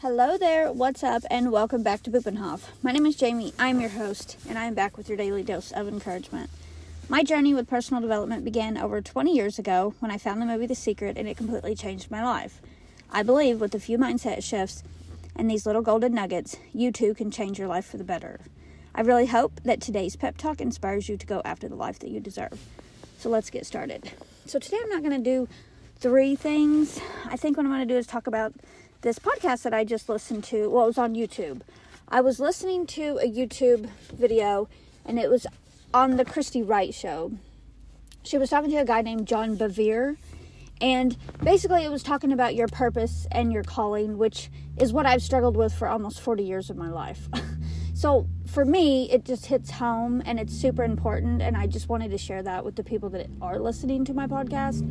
Hello there, what's up, and welcome back to Boopenhof. My name is Jamie, I'm your host, and I am back with your daily dose of encouragement. My journey with personal development began over 20 years ago when I found the movie The Secret and it completely changed my life. I believe with a few mindset shifts and these little golden nuggets, you too can change your life for the better. I really hope that today's pep talk inspires you to go after the life that you deserve. So let's get started. So today I'm not going to do three things. I think what I'm going to do is talk about this podcast that I just listened to. Well, it was on YouTube. I was listening to a YouTube video and it was on the Christy Wright show. She was talking to a guy named John Bevere. And basically, it was talking about your purpose and your calling, which is what I've struggled with for almost 40 years of my life. so, for me, it just hits home and it's super important. And I just wanted to share that with the people that are listening to my podcast.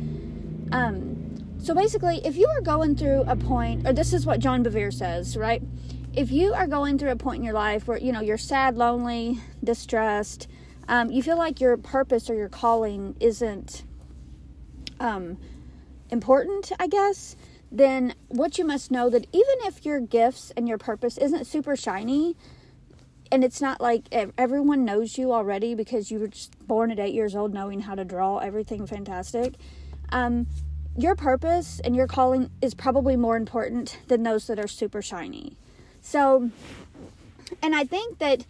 Um, so basically, if you are going through a point, or this is what John Bevere says, right? If you are going through a point in your life where you know you're sad, lonely, distressed, um, you feel like your purpose or your calling isn't um, important, I guess, then what you must know that even if your gifts and your purpose isn't super shiny, and it's not like everyone knows you already because you were just born at eight years old knowing how to draw everything fantastic. Um, your purpose and your calling is probably more important than those that are super shiny. So, and I think that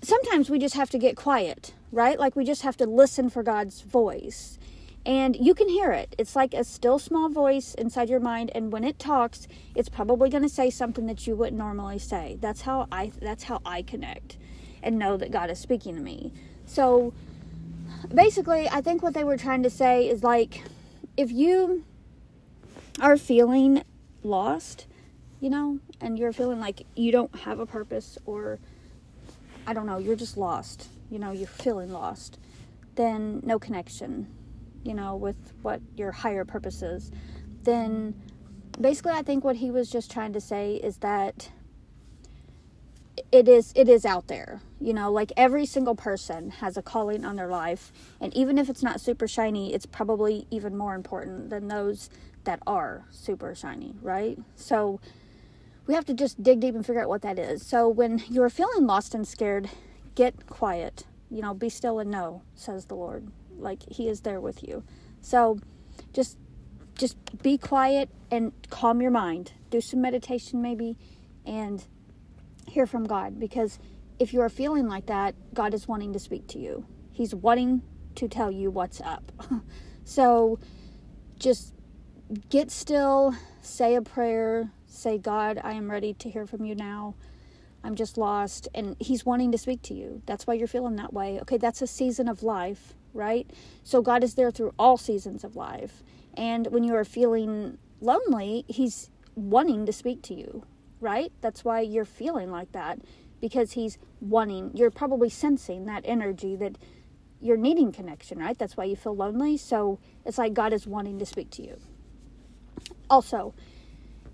sometimes we just have to get quiet, right? Like we just have to listen for God's voice. And you can hear it. It's like a still small voice inside your mind and when it talks, it's probably going to say something that you wouldn't normally say. That's how I that's how I connect and know that God is speaking to me. So basically, I think what they were trying to say is like if you are feeling lost, you know, and you're feeling like you don't have a purpose or I don't know, you're just lost, you know, you're feeling lost, then no connection, you know, with what your higher purpose is, then basically I think what he was just trying to say is that it is it is out there. You know like every single person has a calling on their life and even if it's not super shiny it's probably even more important than those that are super shiny right? So we have to just dig deep and figure out what that is. So when you're feeling lost and scared get quiet. You know be still and know says the lord. Like he is there with you. So just just be quiet and calm your mind. Do some meditation maybe and hear from God because if you are feeling like that, God is wanting to speak to you. He's wanting to tell you what's up. so just get still, say a prayer, say, God, I am ready to hear from you now. I'm just lost. And He's wanting to speak to you. That's why you're feeling that way. Okay, that's a season of life, right? So God is there through all seasons of life. And when you are feeling lonely, He's wanting to speak to you right? That's why you're feeling like that because he's wanting, you're probably sensing that energy that you're needing connection, right? That's why you feel lonely. So it's like God is wanting to speak to you. Also,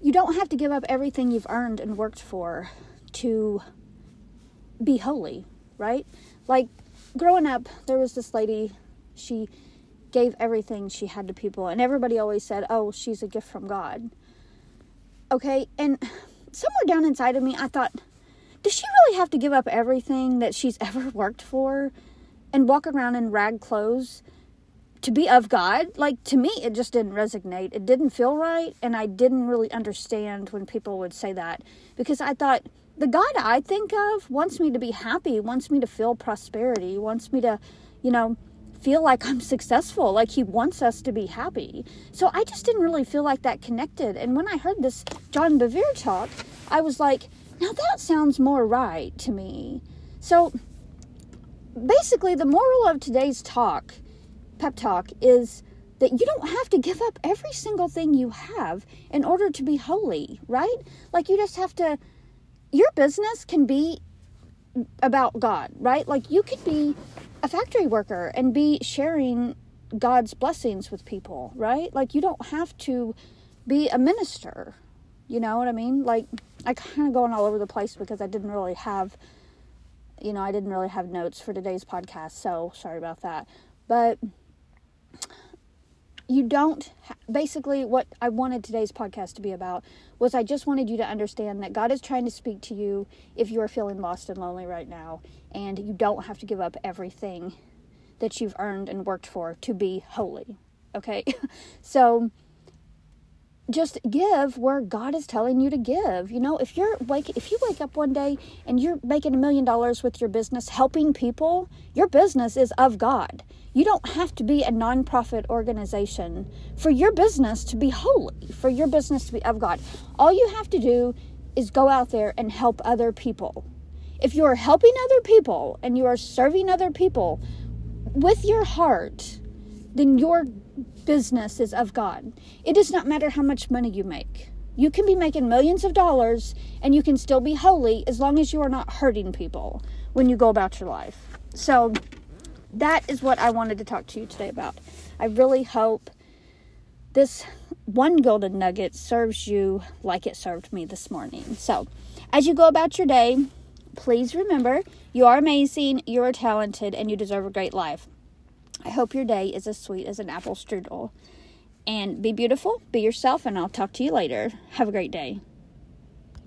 you don't have to give up everything you've earned and worked for to be holy, right? Like growing up, there was this lady, she gave everything she had to people, and everybody always said, Oh, she's a gift from God. Okay, and somewhere down inside of me, I thought, does she really have to give up everything that she's ever worked for and walk around in rag clothes to be of God? Like, to me, it just didn't resonate. It didn't feel right. And I didn't really understand when people would say that because I thought, the God I think of wants me to be happy, wants me to feel prosperity, wants me to, you know, feel like I'm successful, like he wants us to be happy. So I just didn't really feel like that connected. And when I heard this John Bevere talk, I was like, now that sounds more right to me. So basically, the moral of today's talk, pep talk, is that you don't have to give up every single thing you have in order to be holy, right? Like you just have to, your business can be about God, right? Like you could be a factory worker and be sharing God's blessings with people, right? Like you don't have to be a minister. You know what I mean? Like I kind of going all over the place because I didn't really have you know, I didn't really have notes for today's podcast, so sorry about that. But you don't basically what I wanted today's podcast to be about was I just wanted you to understand that God is trying to speak to you if you are feeling lost and lonely right now and you don't have to give up everything that you've earned and worked for to be holy. Okay? so just give where God is telling you to give. You know, if you're wake if you wake up one day and you're making a million dollars with your business helping people, your business is of God. You don't have to be a nonprofit organization for your business to be holy, for your business to be of God. All you have to do is go out there and help other people. If you are helping other people and you are serving other people with your heart, then your business is of God. It does not matter how much money you make. You can be making millions of dollars and you can still be holy as long as you are not hurting people when you go about your life. So, that is what I wanted to talk to you today about. I really hope this one golden nugget serves you like it served me this morning. So, as you go about your day, please remember you are amazing, you are talented, and you deserve a great life. I hope your day is as sweet as an apple strudel. And be beautiful, be yourself, and I'll talk to you later. Have a great day.